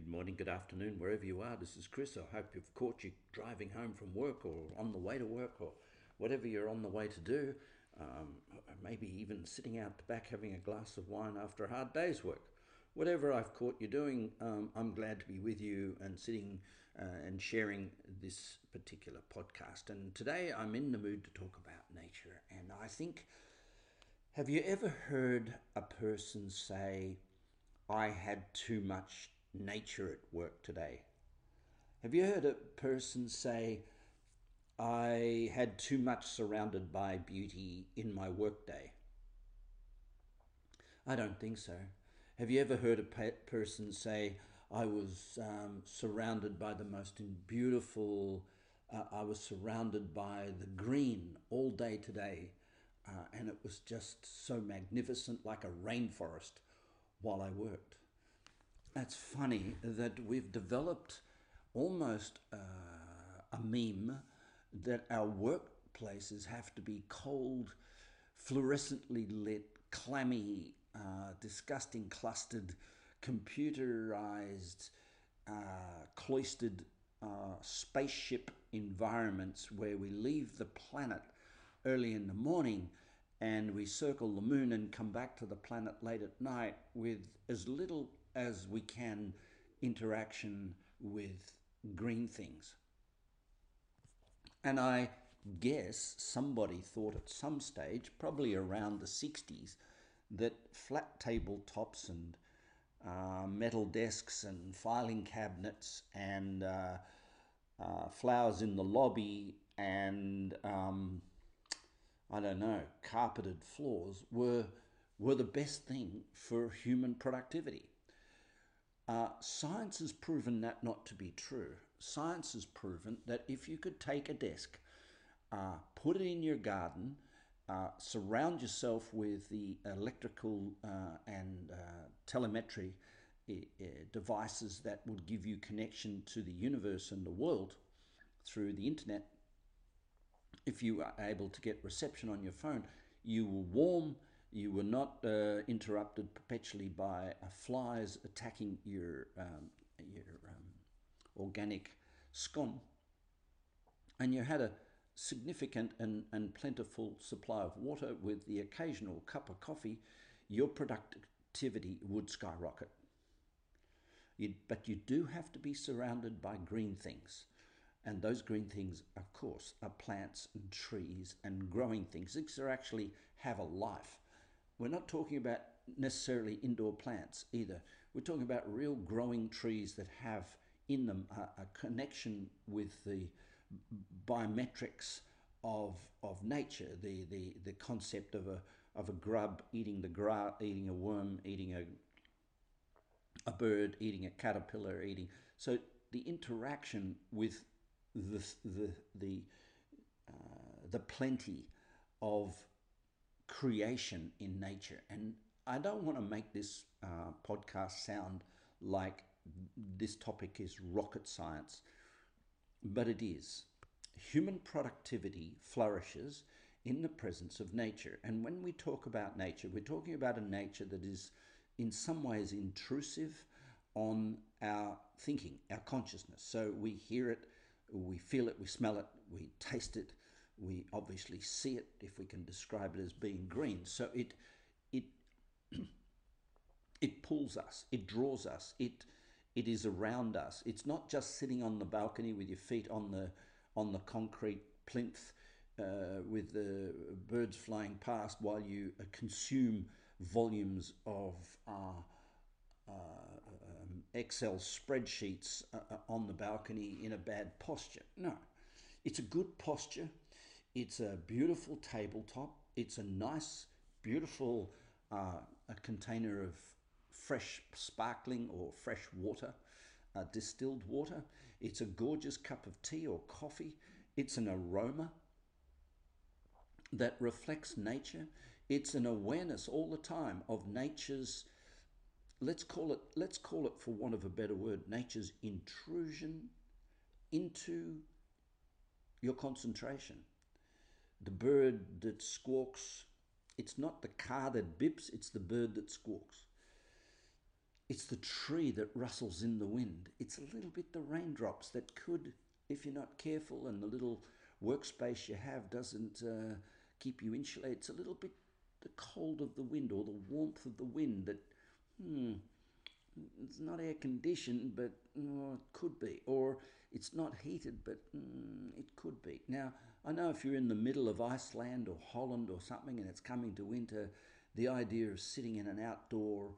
Good morning, good afternoon, wherever you are. This is Chris. I hope you've caught you driving home from work or on the way to work or whatever you're on the way to do. Um, maybe even sitting out the back having a glass of wine after a hard day's work. Whatever I've caught you doing, um, I'm glad to be with you and sitting uh, and sharing this particular podcast. And today I'm in the mood to talk about nature. And I think, have you ever heard a person say, I had too much nature at work today. Have you heard a person say, I had too much surrounded by beauty in my workday? I don't think so. Have you ever heard a person say, I was um, surrounded by the most beautiful, uh, I was surrounded by the green all day today, uh, and it was just so magnificent, like a rainforest while I worked. It's funny that we've developed almost uh, a meme that our workplaces have to be cold, fluorescently lit, clammy, uh, disgusting, clustered, computerized, uh, cloistered uh, spaceship environments where we leave the planet early in the morning and we circle the moon and come back to the planet late at night with as little as we can interaction with green things. And I guess somebody thought at some stage, probably around the 60s, that flat tabletops and uh, metal desks and filing cabinets and uh, uh, flowers in the lobby and um, I don't know, carpeted floors were, were the best thing for human productivity. Uh, science has proven that not to be true. Science has proven that if you could take a desk, uh, put it in your garden, uh, surround yourself with the electrical uh, and uh, telemetry uh, devices that would give you connection to the universe and the world through the internet, if you are able to get reception on your phone, you will warm, you were not uh, interrupted perpetually by uh, flies attacking your, um, your um, organic scone, and you had a significant and, and plentiful supply of water with the occasional cup of coffee, your productivity would skyrocket. You'd, but you do have to be surrounded by green things. And those green things, of course, are plants and trees and growing things. These are actually have a life. We're not talking about necessarily indoor plants either. We're talking about real growing trees that have in them a, a connection with the biometrics of of nature, the, the, the concept of a of a grub eating the grass, eating a worm, eating a a bird, eating a caterpillar, eating so the interaction with the the the uh, the plenty of creation in nature. And I don't want to make this uh, podcast sound like this topic is rocket science, but it is. Human productivity flourishes in the presence of nature. And when we talk about nature, we're talking about a nature that is in some ways intrusive on our thinking, our consciousness. So we hear it we feel it, we smell it, we taste it, we obviously see it if we can describe it as being green. So it it it pulls us, it draws us, it it is around us. It's not just sitting on the balcony with your feet on the on the concrete plinth uh, with the birds flying past while you uh, consume volumes of uh, uh, um, Excel spreadsheets uh, uh, on the balcony in a bad posture. No, it's a good posture. It's a beautiful tabletop. It's a nice, beautiful uh, a container of fresh, sparkling or fresh water, uh, distilled water. It's a gorgeous cup of tea or coffee. It's an aroma that reflects nature. It's an awareness all the time of nature's let's call it let's call it for want of a better word nature's intrusion into your concentration the bird that squawks it's not the car that bips it's the bird that squawks it's the tree that rustles in the wind. It's a little bit the raindrops that could, if you're not careful and the little workspace you have doesn't uh, keep you insulated, it's a little bit the cold of the wind or the warmth of the wind that, hmm, it's not air conditioned, but oh, it could be. Or it's not heated, but mm, it could be. Now, I know if you're in the middle of Iceland or Holland or something and it's coming to winter, the idea of sitting in an outdoor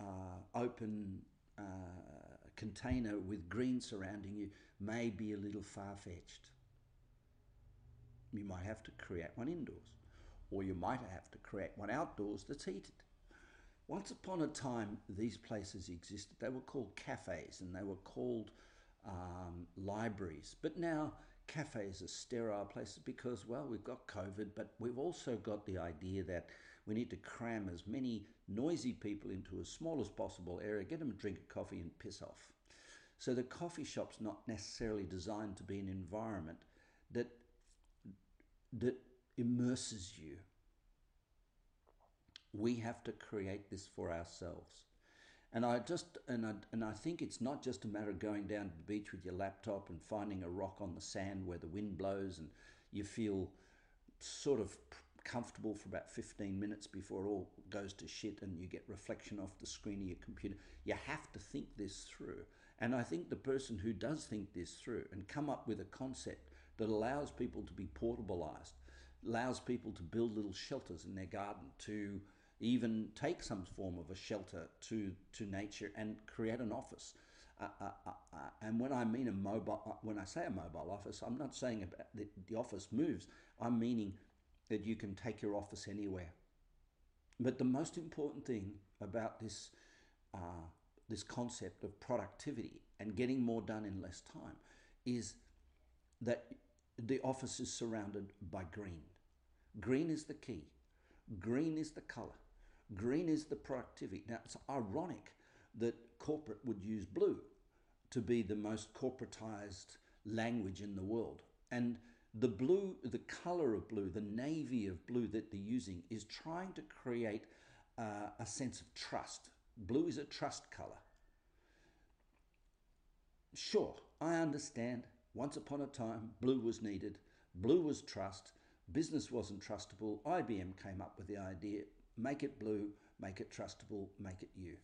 uh, open uh, container with green surrounding you may be a little far fetched. You might have to create one indoors, or you might have to create one outdoors that's heated. Once upon a time, these places existed. They were called cafes and they were called um, libraries. But now cafes are sterile places because, well, we've got COVID, but we've also got the idea that we need to cram as many noisy people into as small as possible area, get them a drink of coffee and piss off. So the coffee shop's not necessarily designed to be an environment that that immerses you. We have to create this for ourselves. And I just and I, and I think it's not just a matter of going down to the beach with your laptop and finding a rock on the sand where the wind blows and you feel sort of comfortable for about 15 minutes before it all goes to shit and you get reflection off the screen of your computer. You have to think this through. And I think the person who does think this through and come up with a concept that allows people to be portableized, allows people to build little shelters in their garden, to even take some form of a shelter to, to nature and create an office. Uh, uh, uh, uh and when I mean a mobile, uh, when I say a mobile office, I'm not saying about the, the office moves. I'm meaning that you can take your office anywhere. But the most important thing about this, uh, this concept of productivity and getting more done in less time is that the office is surrounded by green. Green is the key. Green is the color. Green is the productivity. Now, it's ironic that corporate would use blue to be the most corporatized language in the world. And the blue, the color of blue, the navy of blue that they're using is trying to create uh, a sense of trust. Blue is a trust color. Sure, I understand. Once upon a time, blue was needed. Blue was trust. Business wasn't trustable. IBM came up with the idea make it blue, make it trustable, make it you.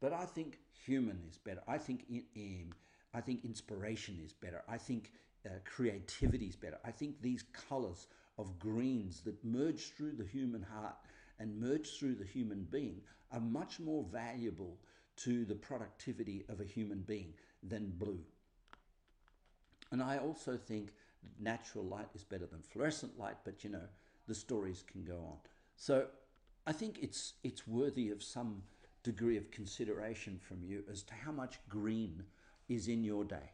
But I think human is better. I think in, I think inspiration is better. I think uh, creativity is better. I think these colors of greens that merge through the human heart and merge through the human being are much more valuable to the productivity of a human being than blue. And I also think natural light is better than fluorescent light, but you know, the stories can go on. So I think it's it's worthy of some degree of consideration from you as to how much green is in your day.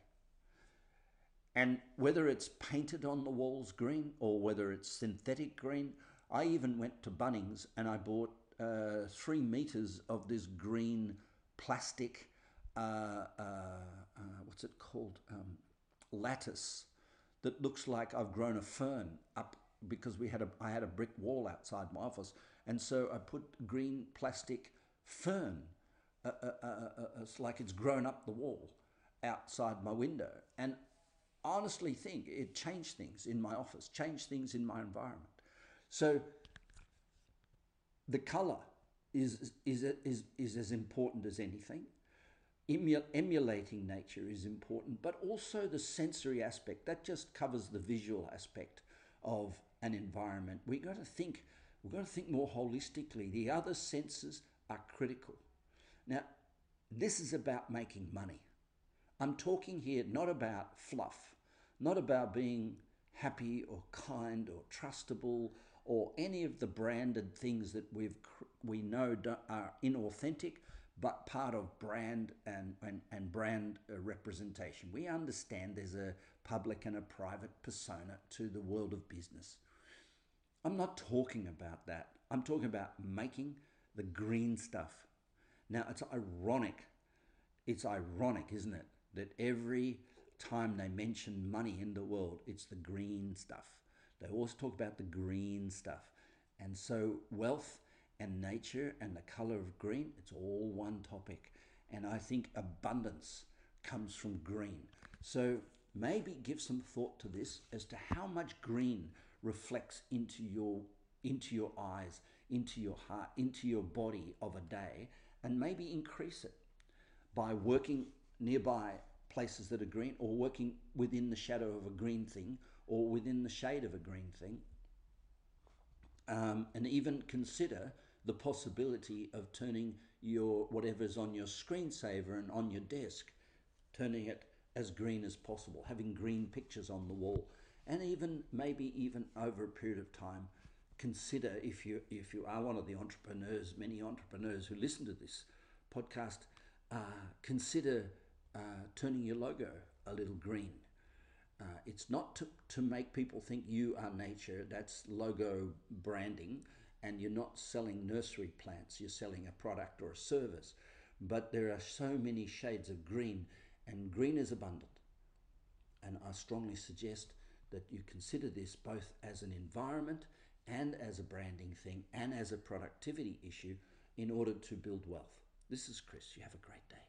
And whether it's painted on the walls green or whether it's synthetic green, I even went to Bunnings and I bought uh, three meters of this green plastic, uh, uh, uh what's it called? Um, lattice that looks like I've grown a fern up because we had a I had a brick wall outside my office, and so I put green plastic fern. Uh, uh, uh, uh, uh like it's grown up the wall outside my window, and honestly think it changed things in my office, changed things in my environment. So the color is is is is as important as anything emulating nature is important, but also the sensory aspect. That just covers the visual aspect of an environment. We've got to think, we've got to think more holistically. The other senses are critical. Now, this is about making money. I'm talking here not about fluff, not about being happy or kind or trustable or any of the branded things that we've we know are inauthentic but part of brand and, and, and brand uh, representation. We understand there's a public and a private persona to the world of business. I'm not talking about that. I'm talking about making the green stuff. Now, it's ironic. It's ironic, isn't it? That every time they mention money in the world, it's the green stuff. They always talk about the green stuff. And so, wealth and nature and the color of green, it's all one topic. And I think abundance comes from green. So maybe give some thought to this as to how much green reflects into your into your eyes, into your heart, into your body of a day, and maybe increase it by working nearby places that are green or working within the shadow of a green thing or within the shade of a green thing. Um, and even consider the possibility of turning your whatever's on your screensaver and on your desk, turning it as green as possible, having green pictures on the wall, and even maybe even over a period of time, consider if you if you are one of the entrepreneurs, many entrepreneurs who listen to this podcast, uh, consider uh, turning your logo a little green. Uh, it's not to, to make people think you are nature, that's logo branding, and you're not selling nursery plants, you're selling a product or a service. But there are so many shades of green, and green is abundant. And I strongly suggest that you consider this both as an environment and as a branding thing and as a productivity issue in order to build wealth. This is Chris. You have a great day.